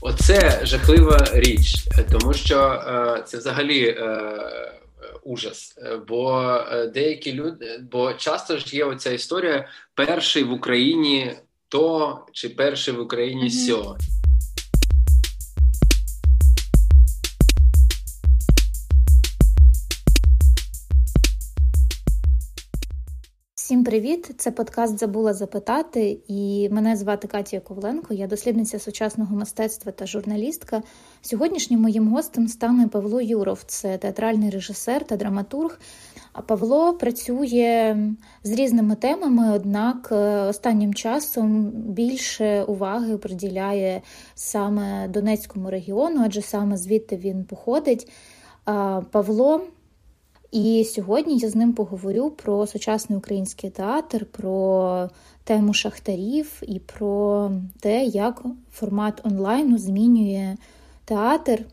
Оце жахлива річ, тому що е, це взагалі е, ужас. Бо е, деякі люди, бо часто ж є оця історія: перший в Україні то чи перший в Україні mm-hmm. сьо. Всім привіт! Це подкаст Забула запитати, і мене звати Катя Ковленко, я дослідниця сучасного мистецтва та журналістка. Сьогоднішнім моїм гостем стане Павло Юров, це театральний режисер та драматург. А Павло працює з різними темами, однак е, останнім часом більше уваги приділяє саме Донецькому регіону, адже саме звідти він походить. Павло і сьогодні я з ним поговорю про сучасний український театр, про тему шахтарів і про те, як формат онлайну змінює театр,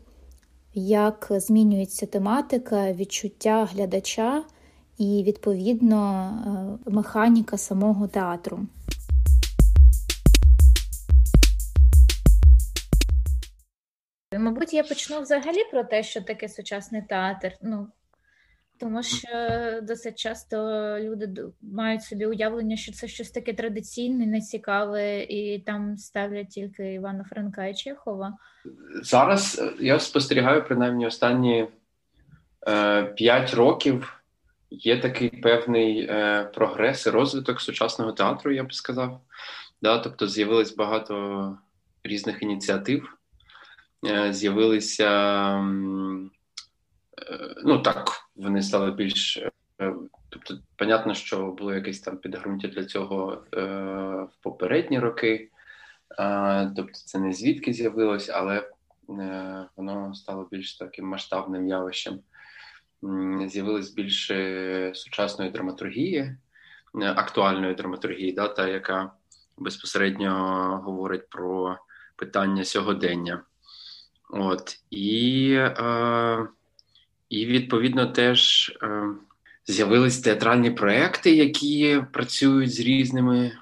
як змінюється тематика, відчуття глядача і, відповідно, е, механіка самого театру. Мабуть, я почну взагалі про те, що таке сучасний театр. Ну, тому що досить часто люди мають собі уявлення, що це щось таке традиційне, нецікаве, і там ставлять тільки Івана Франка і Чехова. Зараз е, я спостерігаю принаймні останні е, п'ять років. Є такий певний е, прогрес і розвиток сучасного театру, я б сказав. Да? Тобто з'явилось багато різних ініціатив, е, з'явилися. Е, ну так, вони стали більш. Е, тобто, понятно, що було якесь там підґрунтя для цього е, в попередні роки, тобто це не звідки з'явилось, але е, воно стало більш таким масштабним явищем. З'явилось більше сучасної драматургії, актуальної драматургії, да, та яка безпосередньо говорить про питання сьогодення. От і е, і відповідно теж е, з'явились театральні проекти, які працюють з різними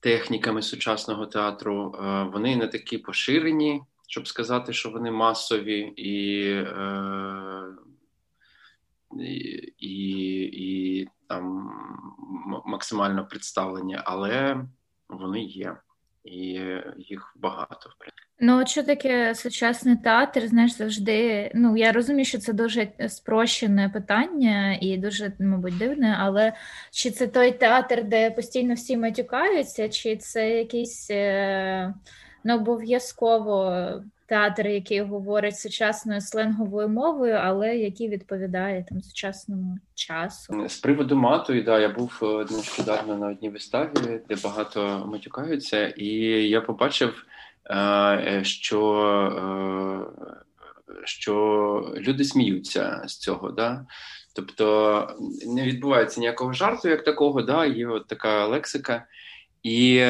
техніками сучасного театру. Е, вони не такі поширені, щоб сказати, що вони масові і е, і, і, там максимально представлені, але вони є, і їх багато в принципі. Ну, що таке сучасний театр, знаєш, завжди. Ну, я розумію, що це дуже спрощене питання і дуже, мабуть, дивне, але чи це той театр, де постійно всі матюкаються, чи це якийсь е, ну, обов'язково театр, який говорить сучасною сленговою мовою, але який відповідає там сучасному часу? З приводу мату, да, я був е, нещодавно на одній виставі, де багато матюкаються, і я побачив. Е, що е, що люди сміються з цього. Да? Тобто не відбувається ніякого жарту, як такого, да? є от така лексика. І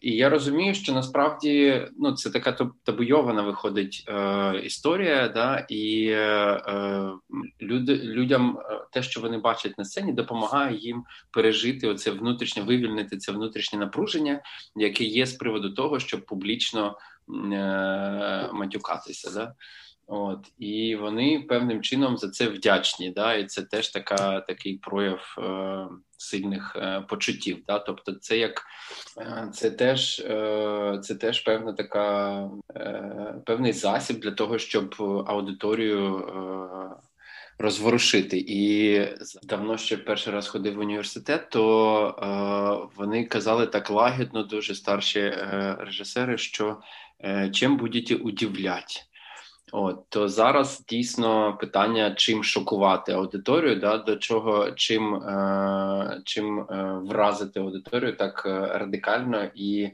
і я розумію, що насправді ну, це така табуйована виходить е, історія, да, і е, люди, людям е, те, що вони бачать на сцені, допомагає їм пережити оце внутрішнє вивільнити це внутрішнє напруження, яке є з приводу того, щоб публічно е, матюкатися. Да. От і вони певним чином за це вдячні. Да, І це теж така такий прояв е, сильних е, почуттів. Да, Тобто, це як е, це теж е, це теж певна така е, певний засіб для того, щоб аудиторію. Е, Розворушити і давно ще перший раз ходив в університет, то е, вони казали так лагідно, дуже старші е, режисери, що е, чим будете удивлять. От то зараз дійсно питання, чим шокувати аудиторію, да до чого чим е, чим е, вразити аудиторію так е, радикально і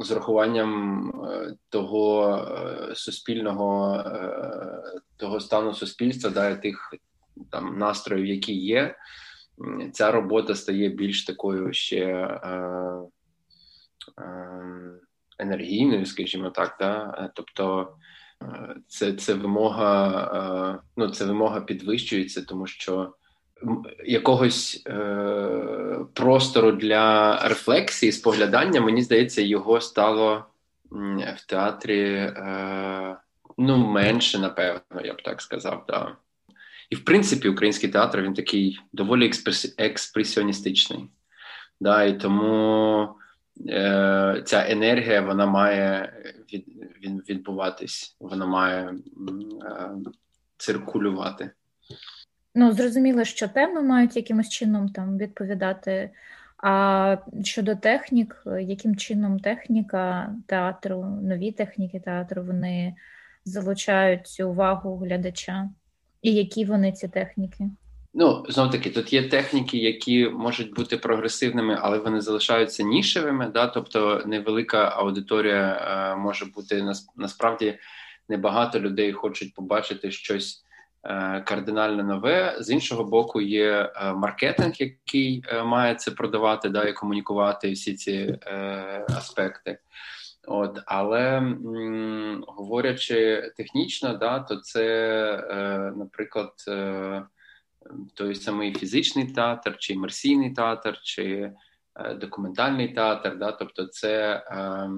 з урахуванням е, того е, суспільного е, того стану суспільства, да тих там настроїв, які є, ця робота стає більш такою ще енергійною, скажімо так, да. Тобто це це вимога, е, ну це вимога підвищується, тому що якогось е, простору для рефлексії, споглядання, мені здається, його стало в театрі е, ну, менше, напевно, я б так сказав. Да. І в принципі, український театр він такий доволі експресіоністичний. Да, І тому ця енергія вона має від, відбуватись, вона має е, циркулювати. Ну, зрозуміло, що теми мають якимось чином там відповідати. А щодо технік, яким чином техніка театру, нові техніки театру, вони залучають цю увагу глядача? І які вони ці техніки? Ну, знов таки, тут є техніки, які можуть бути прогресивними, але вони залишаються нішевими. Да? Тобто невелика аудиторія е, може бути насправді небагато людей хочуть побачити щось е, кардинально нове. З іншого боку, є е, маркетинг, який е, має це продавати, да, і комунікувати всі ці е, аспекти. От, Але м, говорячи технічно, да, то це, е, наприклад, той самий фізичний театр, чи імерсійний театр, чи е, документальний театр, да, тобто це е,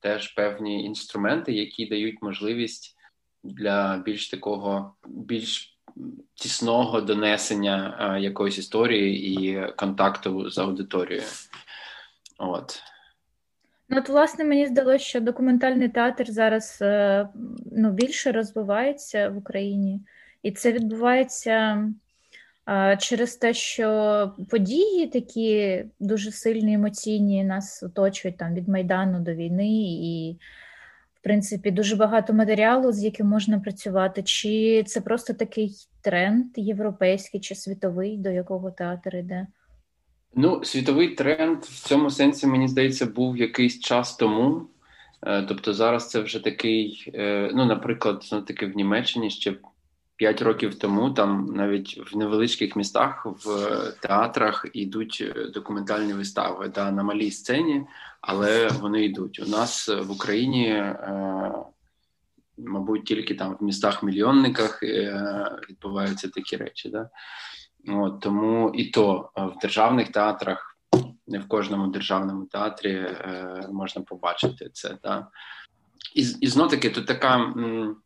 теж певні інструменти, які дають можливість для більш такого більш тісного донесення е, якоїсь історії і контакту з аудиторією. От. Ну, от, власне, мені здалося, що документальний театр зараз е, ну, більше розвивається в Україні, і це відбувається через те, що події такі дуже сильні, емоційні нас оточують там від Майдану до війни, і, в принципі, дуже багато матеріалу, з яким можна працювати. Чи це просто такий тренд європейський чи світовий, до якого театр йде? Ну, світовий тренд в цьому сенсі, мені здається, був якийсь час тому. Е, тобто зараз це вже такий, е, ну, наприклад, ну, таки в Німеччині ще 5 років тому, там навіть в невеличких містах в театрах йдуть документальні вистави да, на малій сцені, але вони йдуть. У нас в Україні, е, мабуть, тільки там в містах-мільйонниках відбуваються такі речі. Да? От, Тому і то е, в державних театрах, не в кожному державному театрі е, можна побачити це. Да? І і знов таки тут така м,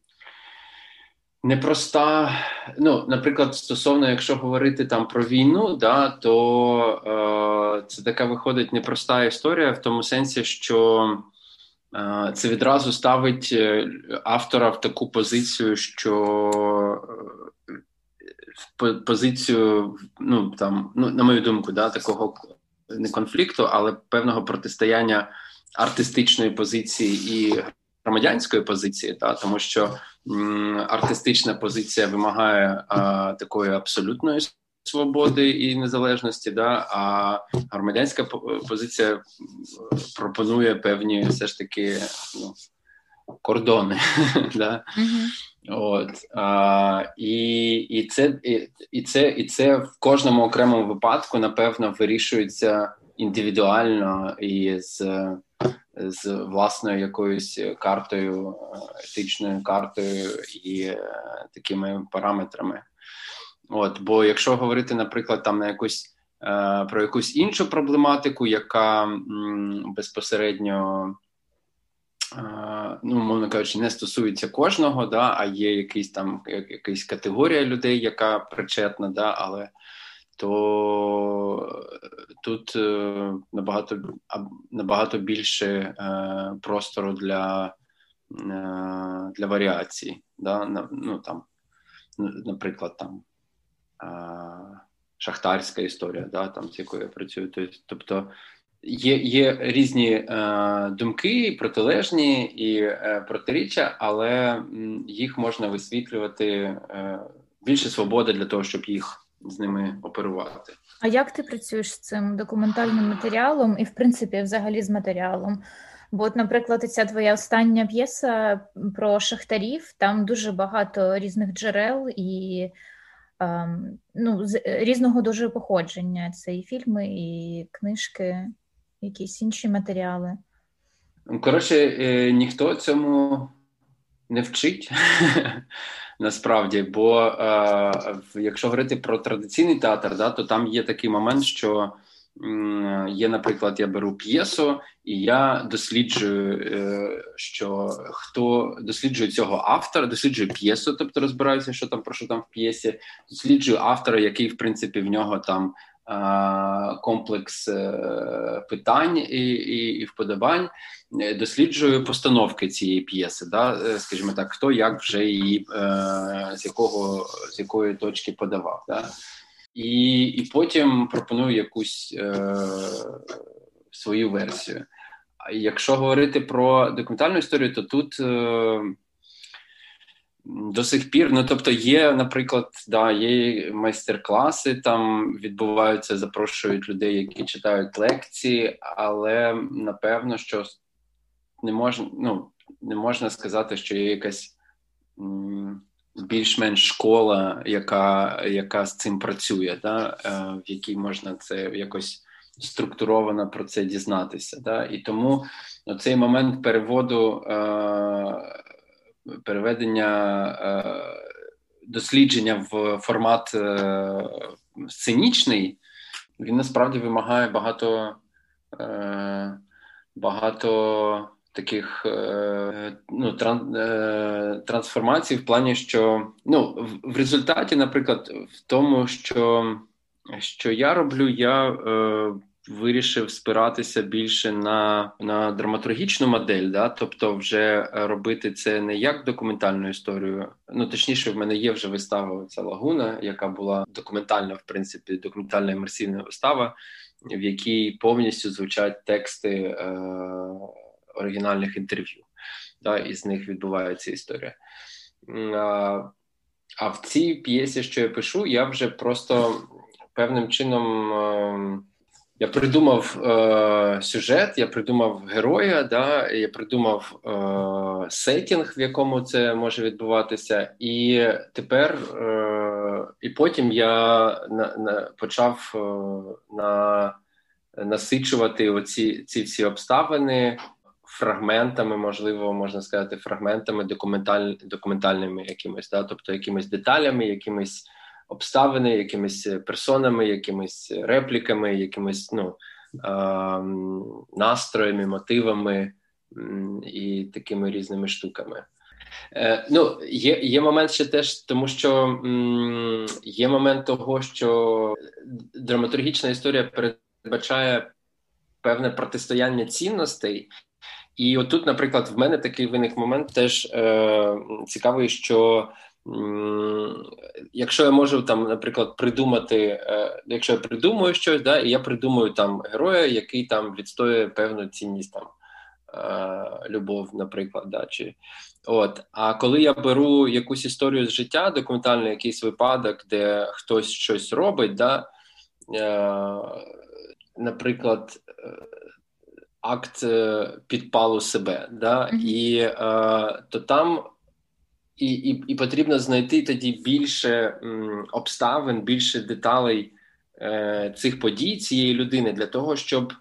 непроста. Ну, наприклад, стосовно, якщо говорити там про війну, да, то е, це така виходить непроста історія в тому сенсі, що. Е, це відразу ставить е, автора в таку позицію, що в позицію, ну там, ну на мою думку, да, такого не конфлікту, але певного протистояння артистичної позиції і громадянської позиції, та тому що м, артистична позиція вимагає а, такої абсолютної свободи і незалежності, да, а громадянська позиція пропонує певні все ж таки ну, кордони. да. От а, і і, це і, і це і це в кожному окремому випадку напевно вирішується індивідуально і з з власною якоюсь картою, етичною картою і е, такими параметрами. От, бо якщо говорити, наприклад, там на якусь е, про якусь іншу проблематику, яка безпосередньо ну, мовно кажучи, не стосується кожного, да, а є якийсь там якась категорія людей, яка причетна, да, але то тут е, набагато набагато більше е, простору для е, для варіацій. Да, ну, там, Наприклад, там шахтарська історія, да, там, з якою я працюю. Тобто Є є різні думки, протилежні і протиріччя, але їх можна висвітлювати більше свободи для того, щоб їх з ними оперувати. А як ти працюєш з цим документальним матеріалом і, в принципі, взагалі з матеріалом? Бо, от, наприклад, ця твоя остання п'єса про шахтарів, там дуже багато різних джерел і ем, ну, з різного дуже походження. Це і фільми, і книжки якісь інші матеріали? Коротше, е, ніхто цьому не вчить насправді, бо е, якщо говорити про традиційний театр, да, то там є такий момент, що Є, наприклад, я беру п'єсу, і я досліджую, е, що хто досліджує цього автора, досліджує п'єсу, тобто розбираюся, що там про що там в п'єсі, досліджую автора, який в принципі в нього там комплекс е, питань і і, і вподобань, е, досліджую постановки цієї п'єси. Да? Скажімо так, хто як вже її з якого з якої точки подавав. Да? і і потім пропоную якусь е, свою версію. Якщо говорити про документальну історію, то тут е, до сих пір, ну тобто, є, наприклад, да, є майстер-класи, там відбуваються, запрошують людей, які читають лекції, але напевно, що не можна, ну, не можна сказати, що є якась. М- більш-менш школа, яка яка з цим працює, да, е, в якій можна це якось структуровано про це дізнатися. Да, І тому цей момент переводу е, переведення е, дослідження в формат е, сценічний, він насправді вимагає багато. Е, багато таких ну, тран, трансформацій в плані, що ну, в, результаті, наприклад, в тому, що що я роблю, я вирішив спиратися більше на на драматургічну модель, да? тобто, вже робити це не як документальну історію. Ну точніше, в мене є вже вистава ця лагуна, яка була документальна, в принципі, документальна імерсивна вистава, в якій повністю звучать тексти. Е, оригінальних інтерв'ю, да, і з них відбувається історія. А, а в цій п'єсі, що я пишу, я вже просто певним чином. Е, я придумав е, сюжет, я придумав героя, да, я придумав е, сетінг, в якому це може відбуватися, і тепер е, і потім я на, на почав е, на, насичувати оці ці всі обставини фрагментами, можливо, можна сказати, фрагментами документаль... документальними якимись, да? тобто якимись деталями, якимись обставини, якимись персонами, якимись репліками, якимись ну, е- настроями, мотивами і такими різними штуками. Е, Ну, є є момент ще теж, тому що м, є момент того, що драматургічна історія передбачає певне протистояння цінностей, і отут, наприклад, в мене такий виник момент теж е, цікавий, що якщо я можу там, наприклад, придумати, е, якщо я придумую щось, да, і я придумую там героя, який там відстоює певну цінність там. Е, любов, наприклад, да, чи от. А коли я беру якусь історію з життя, документальний якийсь випадок, де хтось щось робить, да, е, наприклад, акт підпалу себе, да, і то там і, і і, потрібно знайти тоді більше м, обставин, більше деталей е, цих подій цієї людини для того, щоб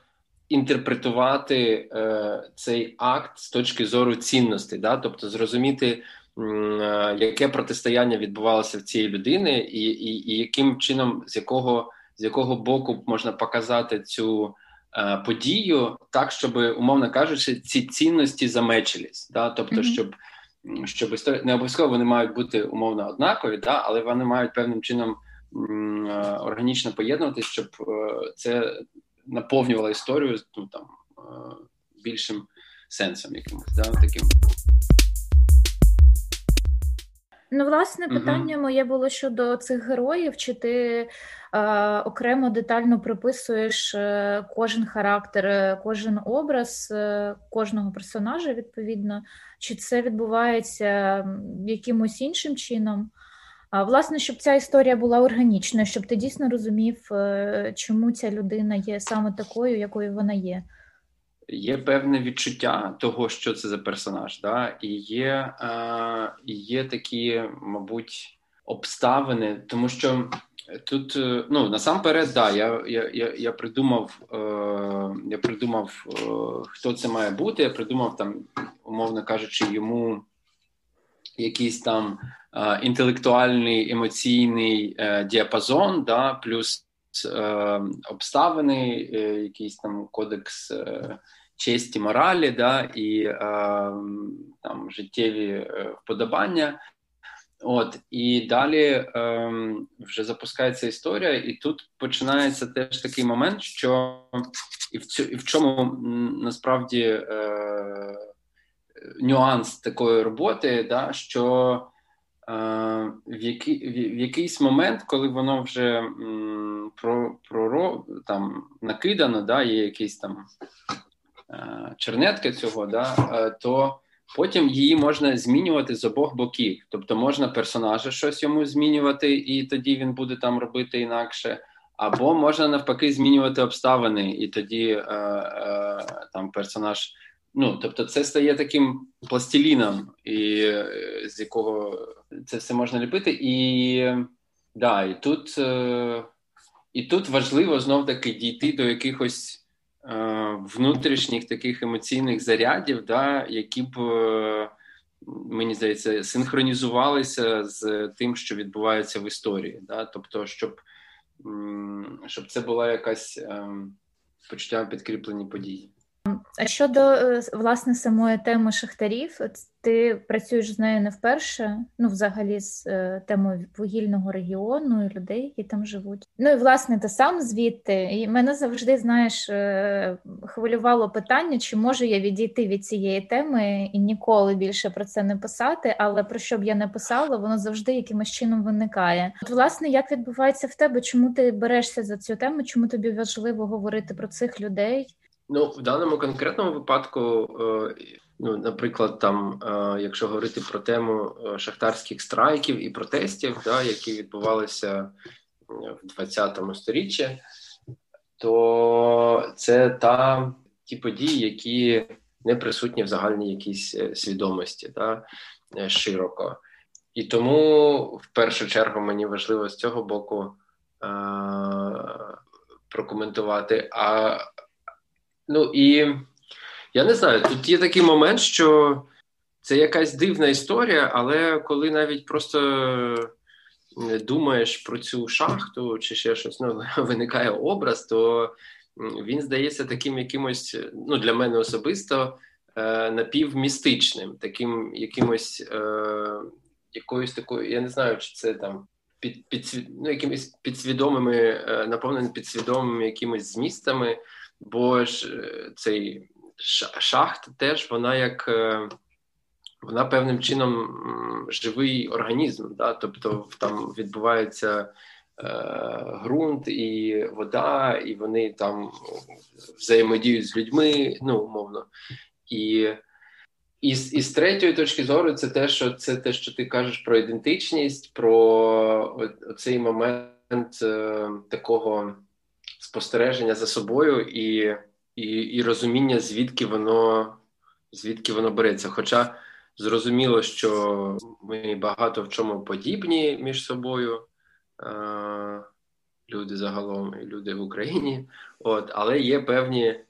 інтерпретувати е, цей акт з точки зору цінностей, да, тобто зрозуміти. Е, яке протистояння відбувалося в цієї людини, і і, і яким чином, з якого з якого боку можна показати цю Е, подію так, щоб, умовно кажучи, ці цінності замечились. Да? Тобто, mm-hmm. щоб щоб історія не обов'язково вони мають бути умовно однакові, да? але вони мають певним чином е, органічно поєднуватися, щоб е, це наповнювало історію ну, там, більшим сенсом якимось да? таким. Ну, власне, питання угу. моє було щодо цих героїв, чи ти е, окремо детально прописуєш е, кожен характер, е, кожен образ е, кожного персонажа, відповідно, чи це відбувається якимось іншим чином? А, Власне, щоб ця історія була органічною, щоб ти дійсно розумів, чому ця людина є саме такою, якою вона є є певне відчуття того, що це за персонаж, да? і є, е, є такі, мабуть, обставини, тому що. Тут ну насамперед, да, я я, я, придумав, е, я придумав, е, хто це має бути. Я придумав там, умовно кажучи, йому якийсь там е, інтелектуальний емоційний е, діапазон, да, плюс е, обставини, е, якийсь там кодекс е, честі, моралі, да, і е, там життєві е, вподобання. От і далі ем, вже запускається історія, і тут починається теж такий момент, що і в цю, і в чому насправді е, нюанс такої роботи, да, що е, в, який, в, в якийсь момент, коли воно вже м, про, про там накидано, да, є якісь там е, чернетки цього, да, е, то Потім її можна змінювати з обох боків. Тобто можна персонажа щось йому змінювати, і тоді він буде там робити інакше, або можна навпаки змінювати обставини, і тоді е, е, там персонаж. Ну, тобто, це стає таким пластиліном, і е, з якого це все можна ліпити. І да, і тут, е, і тут важливо знов таки дійти до якихось. Е, внутрішніх таких емоційних зарядів, да, які б, е, мені здається, синхронізувалися з тим, що відбувається в історії. Да? Тобто, щоб щоб це була якась ем, почуття підкріплені події. А щодо е, власне самої теми шахтарів, ти працюєш з нею не вперше, ну взагалі з е, темою вугільного регіону і людей, які там живуть. Ну і власне ти сам звідти, і мене завжди знаєш е, хвилювало питання, чи можу я відійти від цієї теми і ніколи більше про це не писати. Але про що б я не писала, воно завжди якимось чином виникає. От, власне, як відбувається в тебе? Чому ти берешся за цю тему? Чому тобі важливо говорити про цих людей? Ну, в даному конкретному випадку, е, ну, наприклад, там, е, якщо говорити про тему е, шахтарських страйків і протестів, да, які відбувалися в 20-му сторіччі, то це та ті події, які не присутні в загальній якійсь свідомості да, широко. І тому в першу чергу мені важливо з цього боку прокоментувати. А Ну і я не знаю, тут є такий момент, що це якась дивна історія, але коли навіть просто думаєш про цю шахту чи ще щось, ну, виникає образ, то він здається таким якимось, ну для мене особисто е, напівмістичним, таким якимось е, якоюсь такою, я не знаю, чи це там під під ну, якимись підсвідомими, е, підсвідомими якимись змістами. Бо ж е, цей шахт теж вона як е, вона певним чином живий організм, да? тобто там відбувається е, ґрунт і вода, і вони там взаємодіють з людьми, ну умовно. І і, і з третьої точки зору, це те, що це те, що ти кажеш про ідентичність, про цей момент е, такого спостереження за собою і і, і розуміння, звідки воно звідки воно береться. Хоча зрозуміло, що ми багато в чому подібні між собою, е, люди загалом і люди в Україні, от, але є певні е,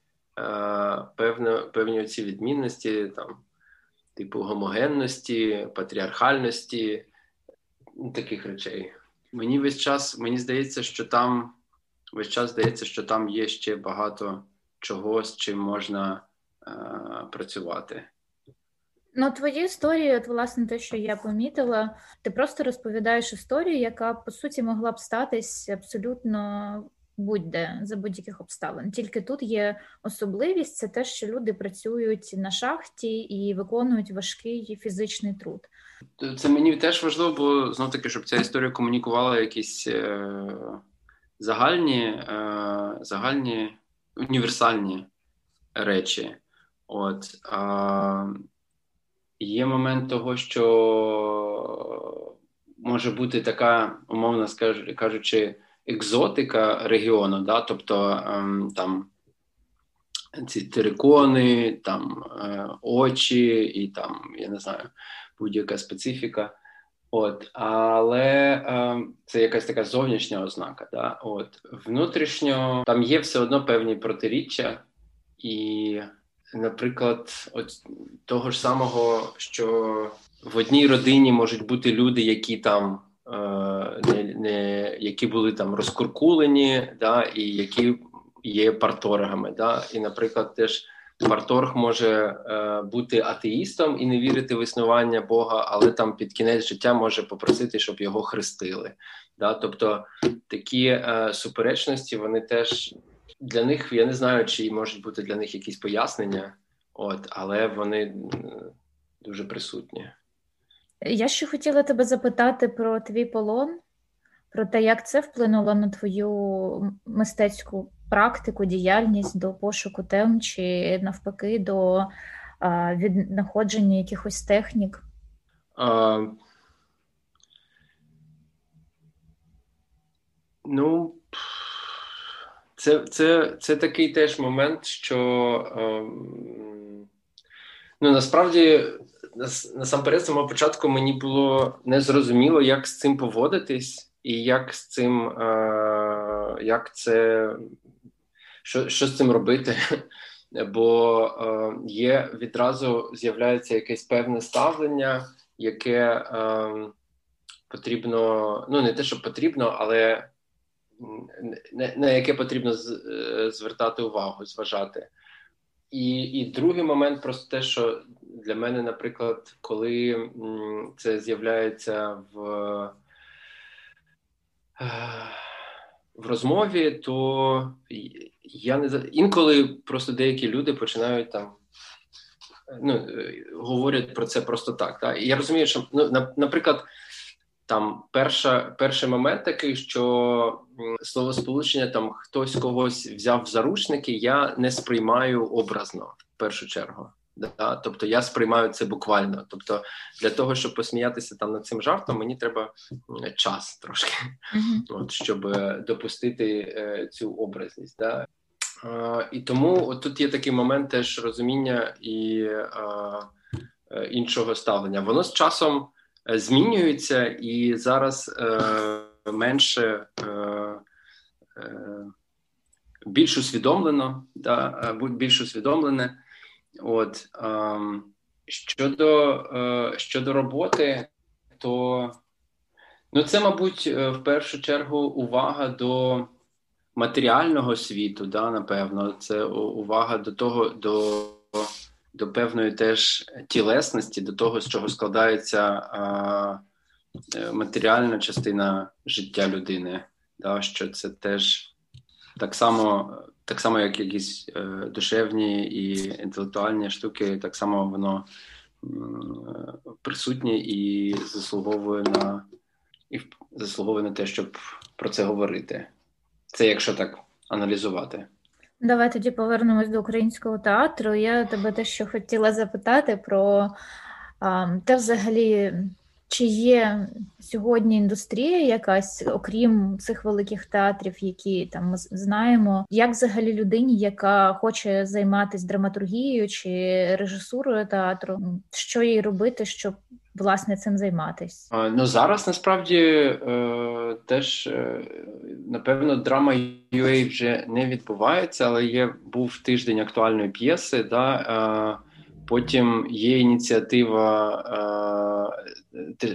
певно, певні оці відмінності, там, типу гомогенності, патріархальності, таких речей. Мені весь час мені здається, що там весь час здається, що там є ще багато чого, з чим можна е, працювати. Ну, твої історії, от власне, те, що я помітила, ти просто розповідаєш історію, яка по суті могла б статись абсолютно будь-де за будь-яких обставин. Тільки тут є особливість, це те, що люди працюють на шахті і виконують важкий фізичний труд. Це мені теж важливо, бо знов таки, щоб ця історія комунікувала якісь е, загальні е, загальні універсальні речі. От, Є момент того, що може бути така, умовно кажучи, екзотика регіону, да? тобто е, там ці терикони, там е, очі і там, я не знаю, будь-яка специфіка. От, але е, це якась така зовнішня ознака. Да? От внутрішньо там є все одно певні протиріччя, і, наприклад, от того ж самого, що в одній родині можуть бути люди, які там не, не, які були там розкуркулені, да, і які є парторгами. Да? І, наприклад, теж парторг може е, бути атеїстом і не вірити в існування Бога, але там під кінець життя може попросити, щоб його хрестили. Да? Тобто такі е, суперечності, вони теж для них я не знаю, чи можуть бути для них якісь пояснення, от, але вони дуже присутні. Я ще хотіла тебе запитати про твій полон, про те, як це вплинуло на твою мистецьку практику, діяльність до пошуку тем чи навпаки до віднаходження якихось технік? А, Ну, це це, це такий теж момент, що ну насправді насамперед, самого початку мені було незрозуміло, як з цим поводитись, і як з цим, е, як це що що з цим робити? Бо е, є відразу з'являється якесь певне ставлення, яке е, потрібно, ну не те, що потрібно, але на яке потрібно е, звертати увагу, зважати. І і другий момент просто те, що для мене, наприклад, коли це з'являється в. В розмові, то я не інколи просто деякі люди починають там ну, говорять про це просто так. так? І я розумію, що ну, на, наприклад, там перша, перший момент такий, що словосполучення там хтось когось взяв в заручники, я не сприймаю образно в першу чергу. Да? Тобто я сприймаю це буквально. Тобто, для того, щоб посміятися там над цим жартом, мені треба час трошки, mm-hmm. от, щоб е, допустити е, цю образність. Да? Е, і тому от тут є такий момент теж розуміння і е, е, іншого ставлення. Воно з часом е, змінюється і зараз менше. Більш усвідомлено, да, більш усвідомлене, От ем, щодо е, щодо роботи, то ну це, мабуть, е, в першу чергу увага до матеріального світу, да, напевно, це увага до того, до до певної теж тілесності, до того, з чого складається е, матеріальна частина життя людини, да, що це теж так само так само, як якісь е, душевні і інтелектуальні штуки, так само воно присутнє і заслуговує на і заслуговує на те, щоб про це говорити. Це якщо так аналізувати. Давай тоді повернемось до українського театру. Я тебе те, що хотіла запитати про те, взагалі, чи є сьогодні індустрія якась, окрім цих великих театрів, які там ми знаємо, як взагалі людині, яка хоче займатися драматургією чи режисурою театру, що їй робити, щоб власне цим займатися? Ну зараз насправді е, теж е, напевно драма UA вже не відбувається, але є був тиждень актуальної п'єси. Да, е, Потім є ініціатива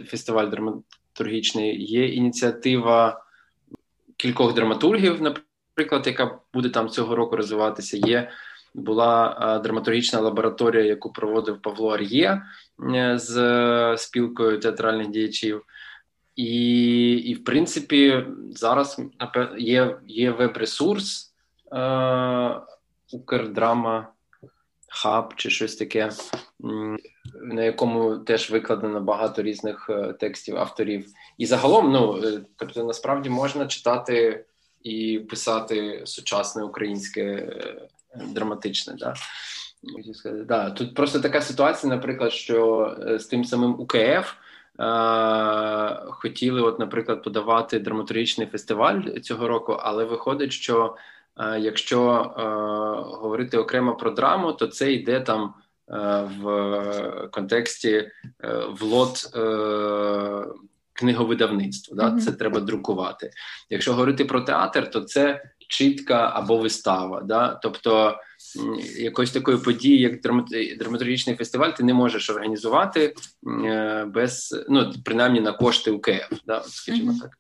фестиваль драматургічний, є ініціатива кількох драматургів, наприклад, яка буде там цього року розвиватися. Є була драматургічна лабораторія, яку проводив Павло Ар'є е, з спілкою театральних діячів. І, і в принципі, зараз є є веб-ресурс е, Укрдрама хаб чи щось таке, на якому теж викладено багато різних е, текстів авторів. І загалом, ну е, тобто, насправді можна читати і писати сучасне українське е, драматичне. Да? Да, Тут просто така ситуація, наприклад, що з тим самим УКФ. Хотіли, от, наприклад, подавати драматургічний фестиваль цього року, але виходить, що якщо е, говорити окремо про драму, то це йде там е, в контексті в лот книговидавництва. Да? Це треба друкувати. Якщо говорити про театр, то це чітка або вистава. Да? Тобто якоїсь такої події, як драматургічний фестиваль, ти не можеш організувати е, без ну принаймні на кошти УКФ, да? скажімо так.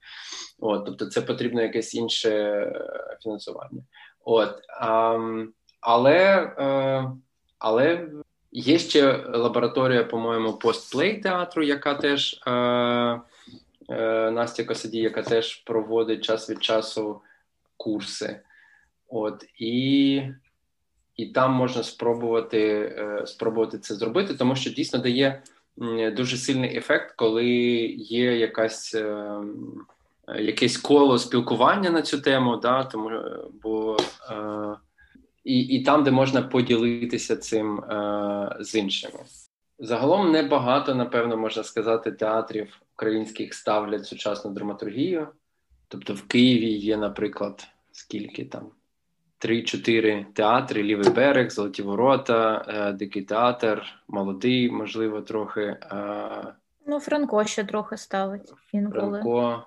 От, Тобто, це потрібно якесь інше е, фінансування. От, а, Але е, але є ще лабораторія, по-моєму, постплей театру, яка теж е, е, Настя Косаді, яка теж проводить час від часу курси. От, І і там можна спробувати е, спробувати це зробити, тому що дійсно дає дуже сильний ефект, коли є якась. Е, якесь коло спілкування на цю тему, да, тому бо е, і і там, де можна поділитися цим е, з іншими. Загалом небагато, напевно, можна сказати, театрів українських ставлять сучасну драматургію. Тобто в Києві є, наприклад, скільки там? Три-чотири театри: Лівий берег, Золоті Ворота, е, Дикий театр, молодий, можливо, трохи. Е, ну, Франко ще трохи ставить. інколи. Франко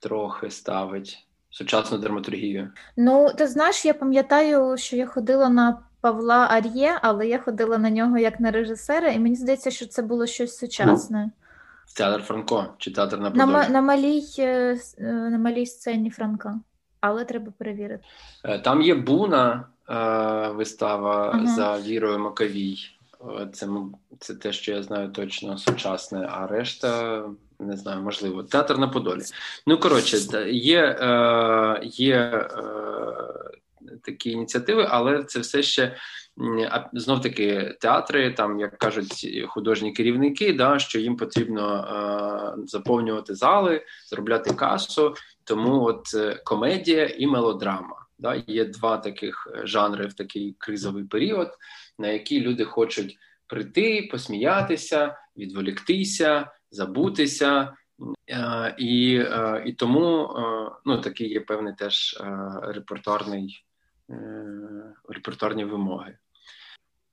трохи ставить сучасну драматургію? Ну, ти знаєш, я пам'ятаю, що я ходила на Павла Ар'є, але я ходила на нього як на режисера, і мені здається, що це було щось сучасне. Театр Франко чи театр на Подолі? На, на, малій, е, е, на малій сцені Франка, але треба перевірити. Е, там є Буна вистава ага. за Вірою Маковій. Це це те, що я знаю точно сучасне, а решта не знаю, можливо, театр на Подолі. Ну коротше, є е, є е, такі ініціативи, але це все ще знов таки театри, там як кажуть художні керівники, да, що їм потрібно е, заповнювати зали, заробляти касу. Тому от комедія і мелодрама. Да, Є два таких жанри в такий кризовий період, на які люди хочуть прийти, посміятися, відволіктися забутися, е, і е, і тому е, ну, такий є певний теж репертуарний, репертуарні вимоги.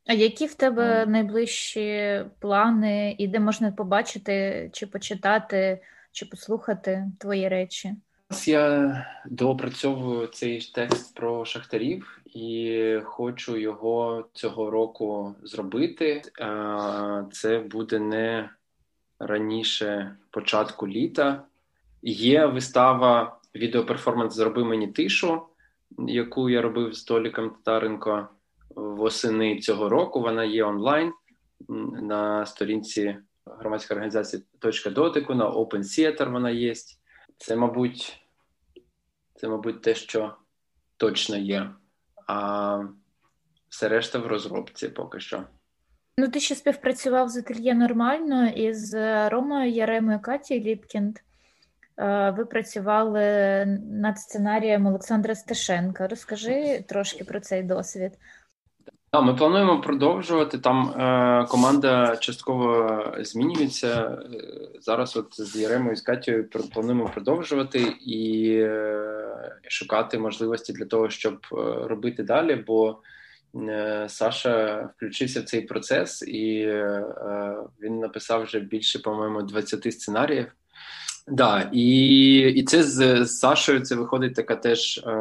А які в тебе найближчі плани, і де можна побачити, чи почитати, чи послухати твої речі? Я доопрацьовую цей текст про шахтарів і хочу його цього року зробити. Це буде не раніше початку літа. Є вистава відеоперформанс Зроби мені тишу, яку я робив з Толіком Татаренко восени цього року. Вона є онлайн на сторінці громадської організації «Точка дотику» на Open Theater вона є. Це, мабуть, це, мабуть, те, що точно є. А все решта в розробці поки що. Ну, ти ще співпрацював з ательє нормально із Ромою Яремою Катією Ліпкінд. Е, ви працювали над сценарієм Олександра Стешенка. Розкажи трошки про цей досвід. Так, ми плануємо продовжувати. Там е, команда частково змінюється. Е, зараз, от з Яремою і з Катією плануємо продовжувати і е, шукати можливості для того, щоб е, робити далі. бо Е, Саша включився в цей процес, і е, він написав вже більше, по-моєму, 20 сценаріїв. Да, і і це з, з Сашою це виходить така теж е,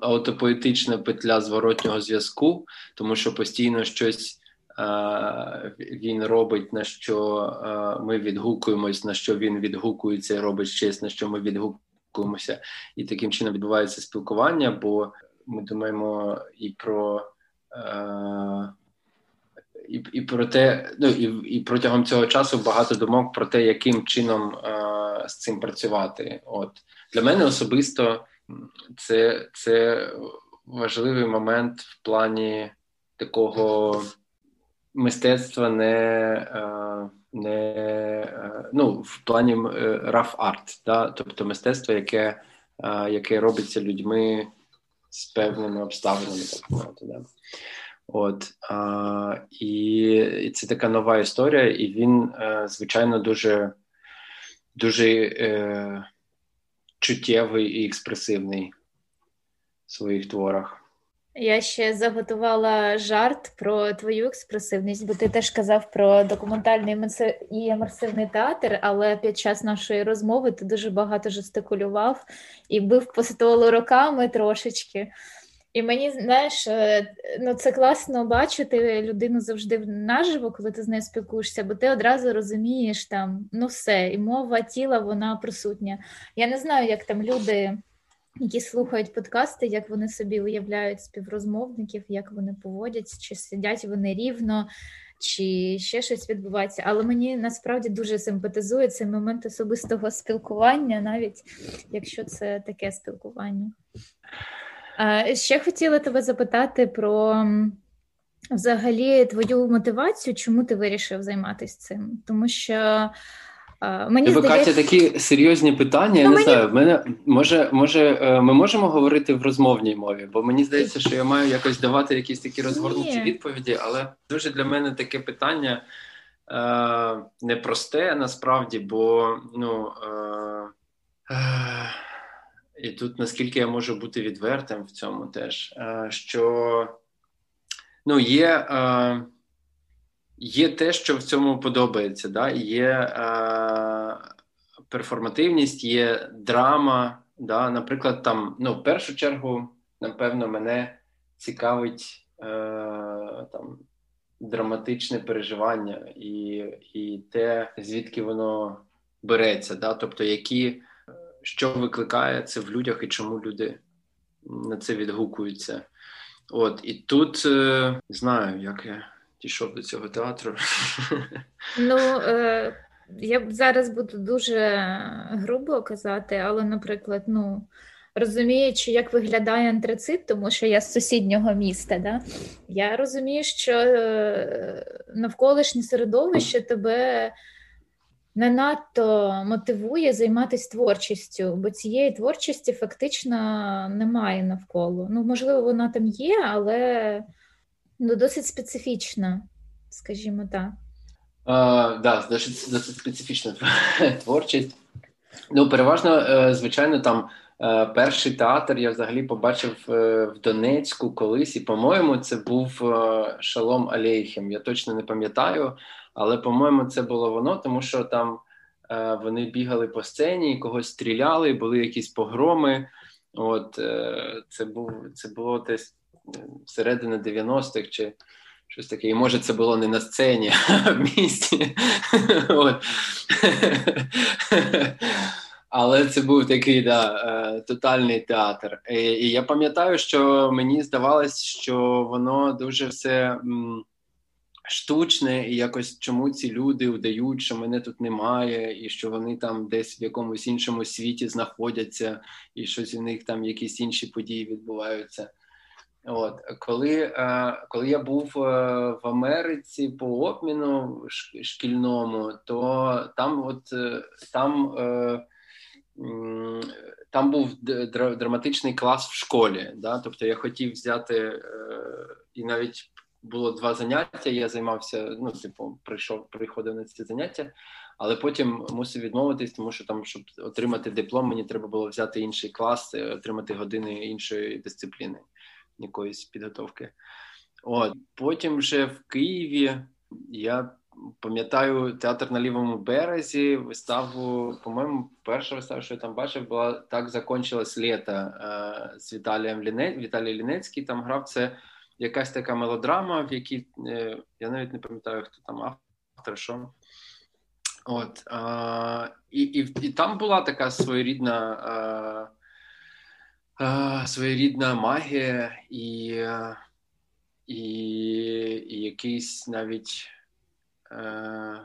аутопоетична петля зворотнього зв'язку, тому що постійно щось е, він робить, на що е, ми відгукуємось, на що він відгукується, і робить щось, на що ми відгукуємося, і таким чином відбувається спілкування. бо ми думаємо і про е, і, і про те, ну і і протягом цього часу багато думок про те, яким чином е, з цим працювати. От для мене особисто це, це важливий момент в плані такого мистецтва не. Е, не е, ну, в плані раф арт, да? тобто мистецтво, яке е, яке робиться людьми з певними обставинами, так мовити. Да? От а, і, і це така нова історія, і він, е, звичайно, дуже дуже е, чуттєвий і експресивний в своїх творах. Я ще заготувала жарт про твою експресивність, бо ти теж казав про документальний і імерсивний театр, але під час нашої розмови ти дуже багато жестикулював і бив по столу роками трошечки. І мені знаєш, е, ну це класно бачити людину завжди наживо, коли ти з нею спілкуєшся, бо ти одразу розумієш там ну все, і мова тіла вона присутня. Я не знаю, як там люди які слухають подкасти, як вони собі уявляють співрозмовників, як вони поводять, чи сидять вони рівно, чи ще щось відбувається. Але мені насправді дуже симпатизує цей момент особистого спілкування, навіть якщо це таке спілкування. Ще хотіла тебе запитати про взагалі твою мотивацію, чому ти вирішив займатися цим? Тому що Мені Ви, здається... Катя, такі серйозні питання. Я ну, не мені... знаю. Мене може, може, е, ми можемо говорити в розмовній мові, бо мені здається, що я маю якось давати якісь такі розгорнуті відповіді, але дуже для мене таке питання е, непросте насправді, бо ну е, е, і тут наскільки я можу бути відвертим в цьому теж, е, що ну є. Е, Є те, що в цьому подобається. Да? Є е, перформативність, є драма. Да? Наприклад, там, ну, в першу чергу, напевно, мене цікавить е, там, драматичне переживання і і те, звідки воно береться. Да? Тобто, які, що викликає це в людях і чому люди на це відгукуються. От, І тут е, знаю, як я дійшов до цього театру? Ну, е, я зараз буду дуже грубо казати, але, наприклад, ну. Розуміючи, як виглядає антрацит, тому що я з сусіднього міста, да? я розумію, що е, навколишнє середовище тебе не надто мотивує займатися творчістю, бо цієї творчості фактично немає навколо. Ну, можливо, вона там є, але Ну, досить специфічна, скажімо так. Так, да, досить, досить специфічна творчість. Ну, переважно, е, звичайно, там е, перший театр я взагалі побачив е, в Донецьку колись, і, по-моєму, це був Шалом Алейхем. Я точно не пам'ятаю, але, по-моєму, це було воно, тому що там вони бігали по сцені, когось стріляли, були якісь погроми. От це був це було десь середини 90-х чи щось таке. І може це було не на сцені, а в місті. Але це був такий да, е, тотальний театр. І, і я пам'ятаю, що мені здавалось, що воно дуже все штучне, і якось чому ці люди вдають, що мене тут немає, і що вони там десь в якомусь іншому світі знаходяться, і щось у них там якісь інші події відбуваються. От коли е, коли я був е, в Америці по обміну шкільному, то там, от е, там там був драматичний клас в школі. Да? Тобто я хотів взяти і навіть було два заняття. Я займався, ну типу, прийшов, приходив на ці заняття, але потім мусив відмовитись, тому що там, щоб отримати диплом, мені треба було взяти інший клас, отримати години іншої дисципліни якоїсь підготовки. От Потім вже в Києві я пам'ятаю театр на лівому березі. Виставу, по-моєму, перша вистава, що я там бачив, була так закончилось літо е, з Віталієм Ліне... Віталій Лінецький там грав. Це якась така мелодрама, в якій е, я навіть не пам'ятаю, хто там автор, що. От, е, і, і і, там була така своєрідна е, своєрідна магія і і, і якийсь навіть е,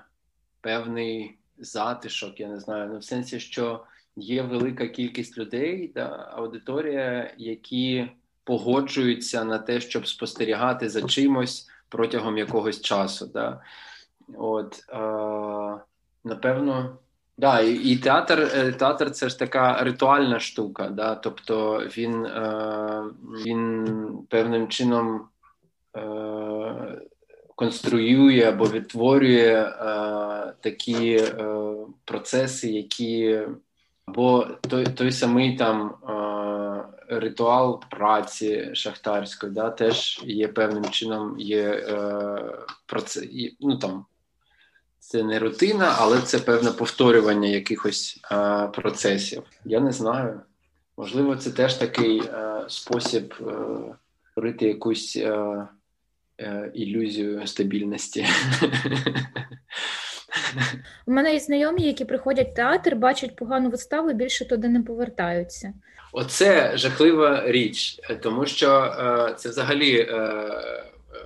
певний затишок, я не знаю, ну в сенсі, що є велика кількість людей, та аудиторія, які погоджуються на те, щоб спостерігати за чимось протягом якогось часу. Да? От, е, Напевно. Да, і, і театр е, театр це ж така ритуальна штука, да, тобто він е, він певним чином е, конструює або відтворює е, такі е, процеси, які або той той самий там е, ритуал праці шахтарської, да, теж є певним чином є е, проце, ну там це не рутина, але це певне повторювання якихось е, процесів. Я не знаю. Можливо, це теж такий е, спосіб е, створити якусь е, е, ілюзію стабільності. У мене є знайомі, які приходять в театр, бачать погану виставу і більше туди не повертаються. Оце жахлива річ, тому що е, це взагалі е,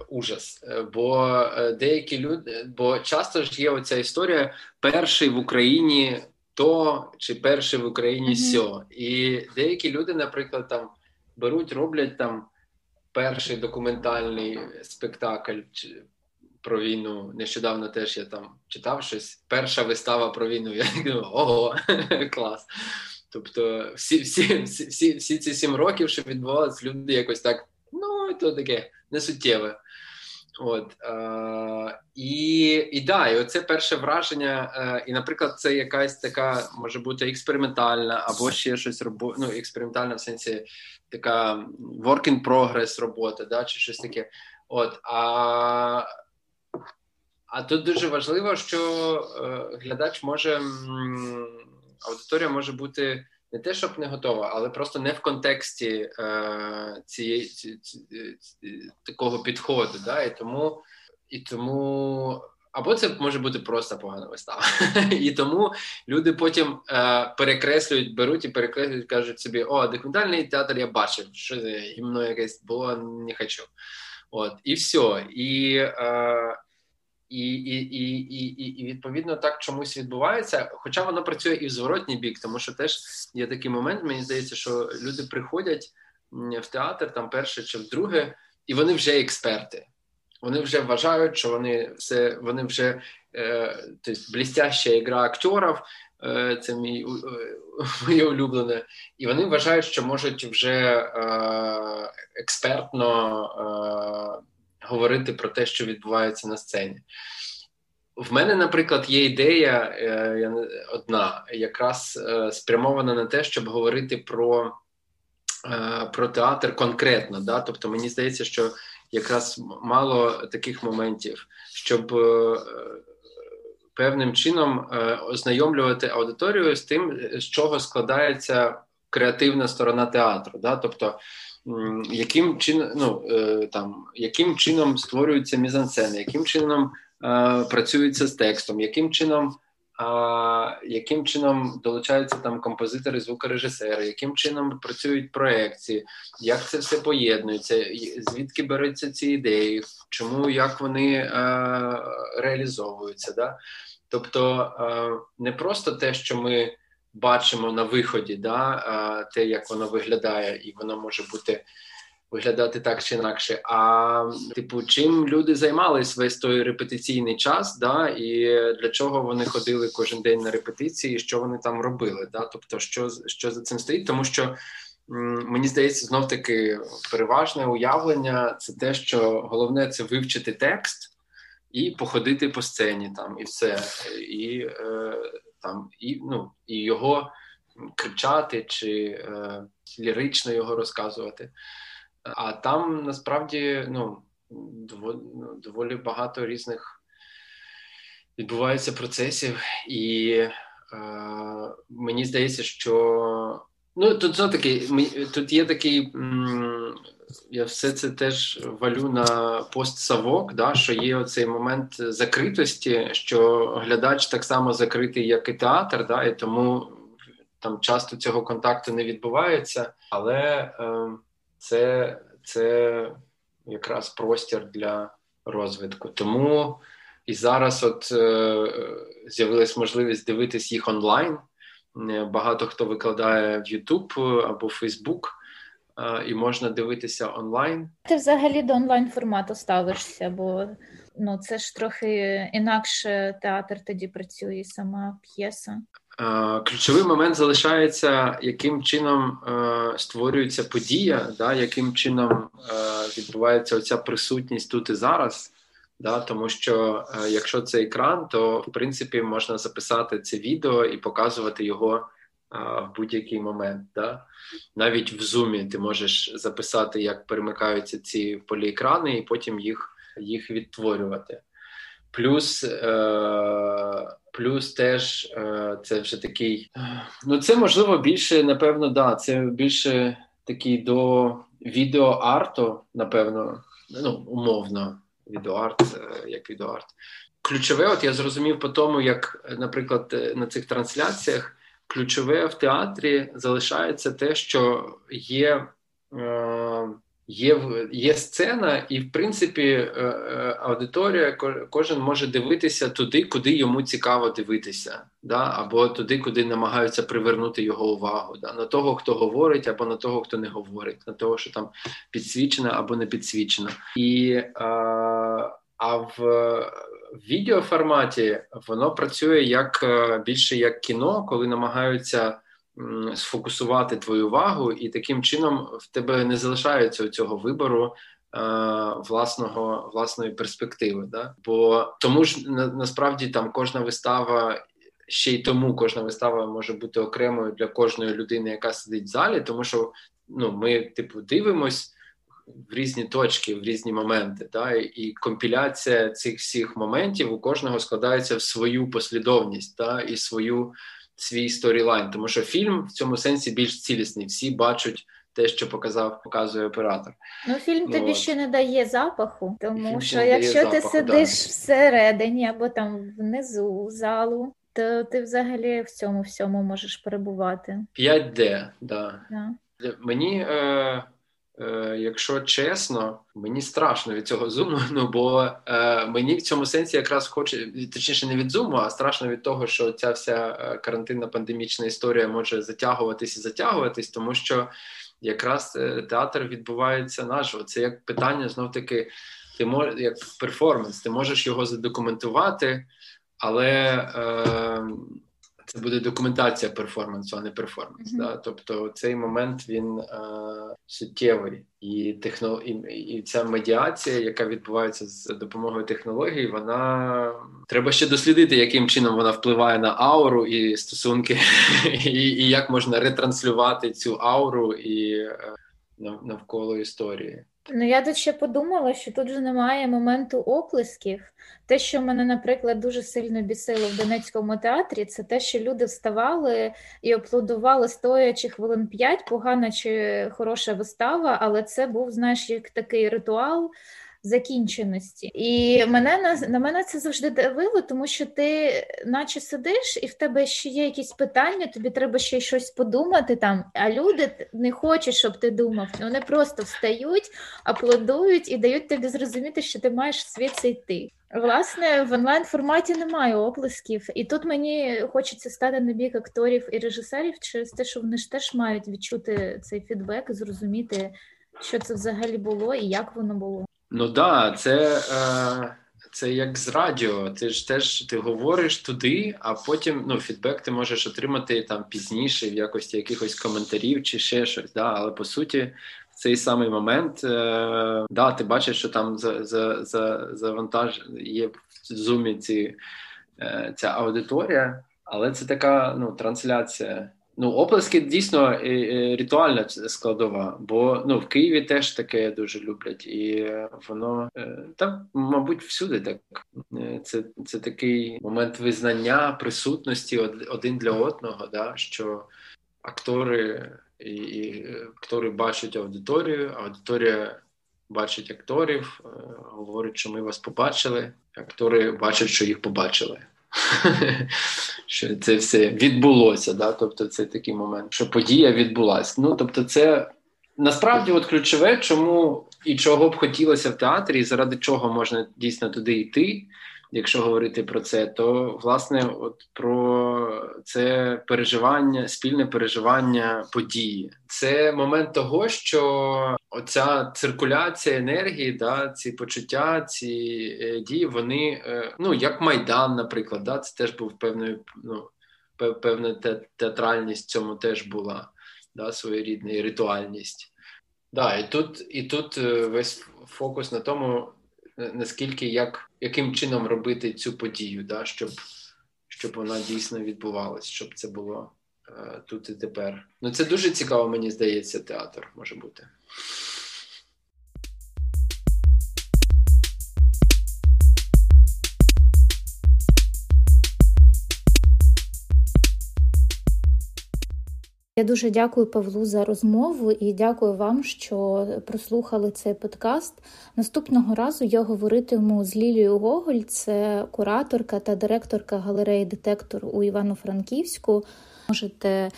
ужас. Бо е, деякі люди, бо часто ж є оця історія перший в Україні то чи перший в Україні mm-hmm. сьо. І деякі люди, наприклад, там беруть, роблять там перший документальний спектакль про війну. Нещодавно теж я там читав щось. Перша вистава про війну. Я думаю, ого, клас. Тобто, всі всі, всі, всі, всі ці сім років, що відбувалося, люди якось так, ну, то таке несуттєве. От е, і і да, і оце перше враження. Е, і, наприклад, це якась така може бути експериментальна, або ще щось робо, ну, експериментальна в сенсі така work in progress робота, да, чи щось таке. От а а тут дуже важливо, що е, глядач може аудиторія може бути не те, щоб не готова, але просто не в контексті е, цієї ці, ці, ці, такого підходу. Да? І тому і тому. Або це може бути просто погана вистава. І тому люди потім е, перекреслюють, беруть і перекреслюють, кажуть собі: о, документальний театр я бачив, що гімно якесь було, не хочу. От, І все. І е, і і, і, і, і відповідно так чомусь відбувається. Хоча воно працює і в зворотній бік, тому що теж є такий момент, мені здається, що люди приходять в театр там перше чи вдруге, і вони вже експерти. Вони вже вважають, що вони все вони вже е, тобто, блістяща ігра акторів, е, це мій е, моє улюблене, і вони вважають, що можуть вже е, експертно. Е, говорити про те, що відбувається на сцені. В мене, наприклад, є ідея е, одна, якраз е, спрямована на те, щоб говорити про е, про театр конкретно. Да? Тобто, мені здається, що якраз мало таких моментів, щоб певним чином ознайомлювати аудиторію з тим, з чого складається креативна сторона театру. Да? Тобто, яким чином ну, е, там, яким чином створюються мізансцени, яким чином е, працюється з текстом, яким чином а, яким чином долучаються там композитори, звукорежисери, яким чином працюють проекції, як це все поєднується, звідки беруться ці ідеї, чому як вони е, реалізовуються? Да? Тобто а, не просто те, що ми бачимо на виході, да, те, як воно виглядає, і воно може бути виглядати так чи інакше. А типу, чим люди займались весь той репетиційний час, да, і для чого вони ходили кожен день на репетиції, що вони там робили? Да? Тобто, що що за цим стоїть, тому що. Мені здається, знов таки переважне уявлення це те, що головне це вивчити текст і походити по сцені там, і все. І е, там і ну, і його кричати чи е, лірично його розказувати. А там насправді ну, ну, доволі багато різних відбувається процесів, і е, мені здається, що ну тут знов таки тут є такий. М- я все це теж валю на постсавок, да, що є оцей момент закритості, що глядач так само закритий, як і театр, да, і тому там часто цього контакту не відбувається, але е, це, це якраз простір для розвитку. Тому і зараз от е, з'явилась можливість дивитись їх онлайн. Багато хто викладає в YouTube або Facebook і можна дивитися онлайн. Ти взагалі до онлайн формату ставишся, бо ну це ж трохи інакше театр тоді працює сама п'єса. Ключовий момент залишається, яким чином е, створюється подія, да, яким чином е, відбувається оця присутність тут і зараз. Да, Тому що е, якщо це екран, то в принципі можна записати це відео і показувати його в будь-який момент. Да? Навіть в зумі ти можеш записати, як перемикаються ці поліекрани, і потім їх їх відтворювати. Плюс е, плюс теж е, це вже такий. Ну, це можливо більше, напевно, да, це більше такий до відеоарту, напевно, ну, умовно, відеоарт, е, як відеоарт. Ключове, от я зрозумів по тому, як, наприклад, е, на цих трансляціях ключове в театрі залишається те, що є. Е, Є є сцена, і в принципі е, е, аудиторія кожен може дивитися туди, куди йому цікаво дивитися, да? або туди, куди намагаються привернути його увагу, да? на того, хто говорить, або на того, хто не говорить, на того, що там підсвічено або не підсвічено. І а, а в відеоформаті воно працює як більше як кіно, коли намагаються сфокусувати твою увагу, і таким чином в тебе не залишається цього вибору. Е, власного власної перспективи, да бо тому ж на, насправді там кожна вистава, ще й тому кожна вистава може бути окремою для кожної людини, яка сидить в залі, тому що ну ми, типу, дивимось в різні точки, в різні моменти, да, і компіляція цих всіх моментів у кожного складається в свою послідовність, да, і свою свій сторілайн, тому що фільм в цьому сенсі більш цілісний. Всі бачать те, що показав, показує оператор. Ну фільм тобі от. ще не дає запаху, тому фільм що якщо запаху, ти сидиш да. всередині або там внизу залу. То ти взагалі в цьому всьому можеш перебувати. 5D, да. да. Мені е, Е, якщо чесно, мені страшно від цього зуму. Ну бо е, мені в цьому сенсі якраз хоче точніше не від зуму, а страшно від того, що ця вся е, карантинна пандемічна історія може затягуватись і затягуватись, тому що якраз е, театр відбувається наживо. Це як питання знов таки. Ти мож, як перформанс, ти можеш його задокументувати, але е, це буде документація перформансу, а не перформанс. Mm-hmm. Да? Тобто цей момент він е, суттєвий і техно... і, і ця медіація, яка відбувається з допомогою технологій, вона треба ще дослідити, яким чином вона впливає на ауру і стосунки, і, і як можна ретранслювати цю ауру і е, навколо історії. Ну, я тут ще подумала, що тут же немає моменту оплесків. Те, що мене, наприклад, дуже сильно бісило в Донецькому театрі, це те, що люди вставали і аплодували стоячи хвилин п'ять, погана чи хороша вистава, але це був, знаєш, як такий ритуал закінченості. І мене на, на мене це завжди дивило, тому що ти, наче сидиш, і в тебе ще є якісь питання, тобі треба ще щось подумати там. А люди не хочуть, щоб ти думав. Вони просто встають, аплодують і дають тобі зрозуміти, що ти маєш звідси йти. Власне, в онлайн форматі немає оплесків, і тут мені хочеться стати на бік акторів і режисерів через те, що вони ж теж мають відчути цей фідбек і зрозуміти, що це взагалі було і як воно було. Ну да, це е, це як з радіо. Ти ж теж ти говориш туди, а потім ну, фідбек ти можеш отримати там пізніше в якості якихось коментарів чи ще щось. Да? Але по суті, в цей самий момент е, да, ти бачиш, що там за за, за, завантаж є в зумі ці, е, ця аудиторія, але це така ну, трансляція. Ну, оплески дійсно е, е, ритуальна складова, бо ну в Києві теж таке дуже люблять, і воно е, там, мабуть, всюди так. Це це такий момент визнання присутності один для одного, да, що актори і, і актори бачать аудиторію, аудиторія бачить акторів, говорить, що ми вас побачили. Актори бачать, що їх побачили. що це все відбулося. Да? Тобто, це такий момент, що подія відбулася. Ну тобто, це насправді от ключове, чому і чого б хотілося в театрі, і заради чого можна дійсно туди йти якщо говорити про це, то власне от про це переживання, спільне переживання події. Це момент того, що оця циркуляція енергії, да, ці почуття, ці е, дії, вони е, ну як майдан, наприклад, да, це теж був певною, ну певна театральність в цьому теж була да, своєрідна і ритуальність. Да, і тут і тут е, весь фокус на тому, наскільки як яким чином робити цю подію, да, щоб щоб вона дійсно відбувалась, щоб це було тут і тепер. Ну це дуже цікаво, мені здається, театр може бути. Я дуже дякую Павлу за розмову і дякую вам, що прослухали цей подкаст. Наступного разу я говоритиму з Лілією Гоголь, це кураторка та директорка галереї Детектор у Івано-Франківську. Можете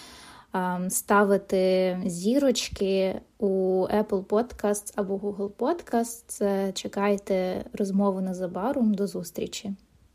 ставити зірочки у Apple Podcasts або Google Podcasts. Чекайте розмову незабаром. До зустрічі.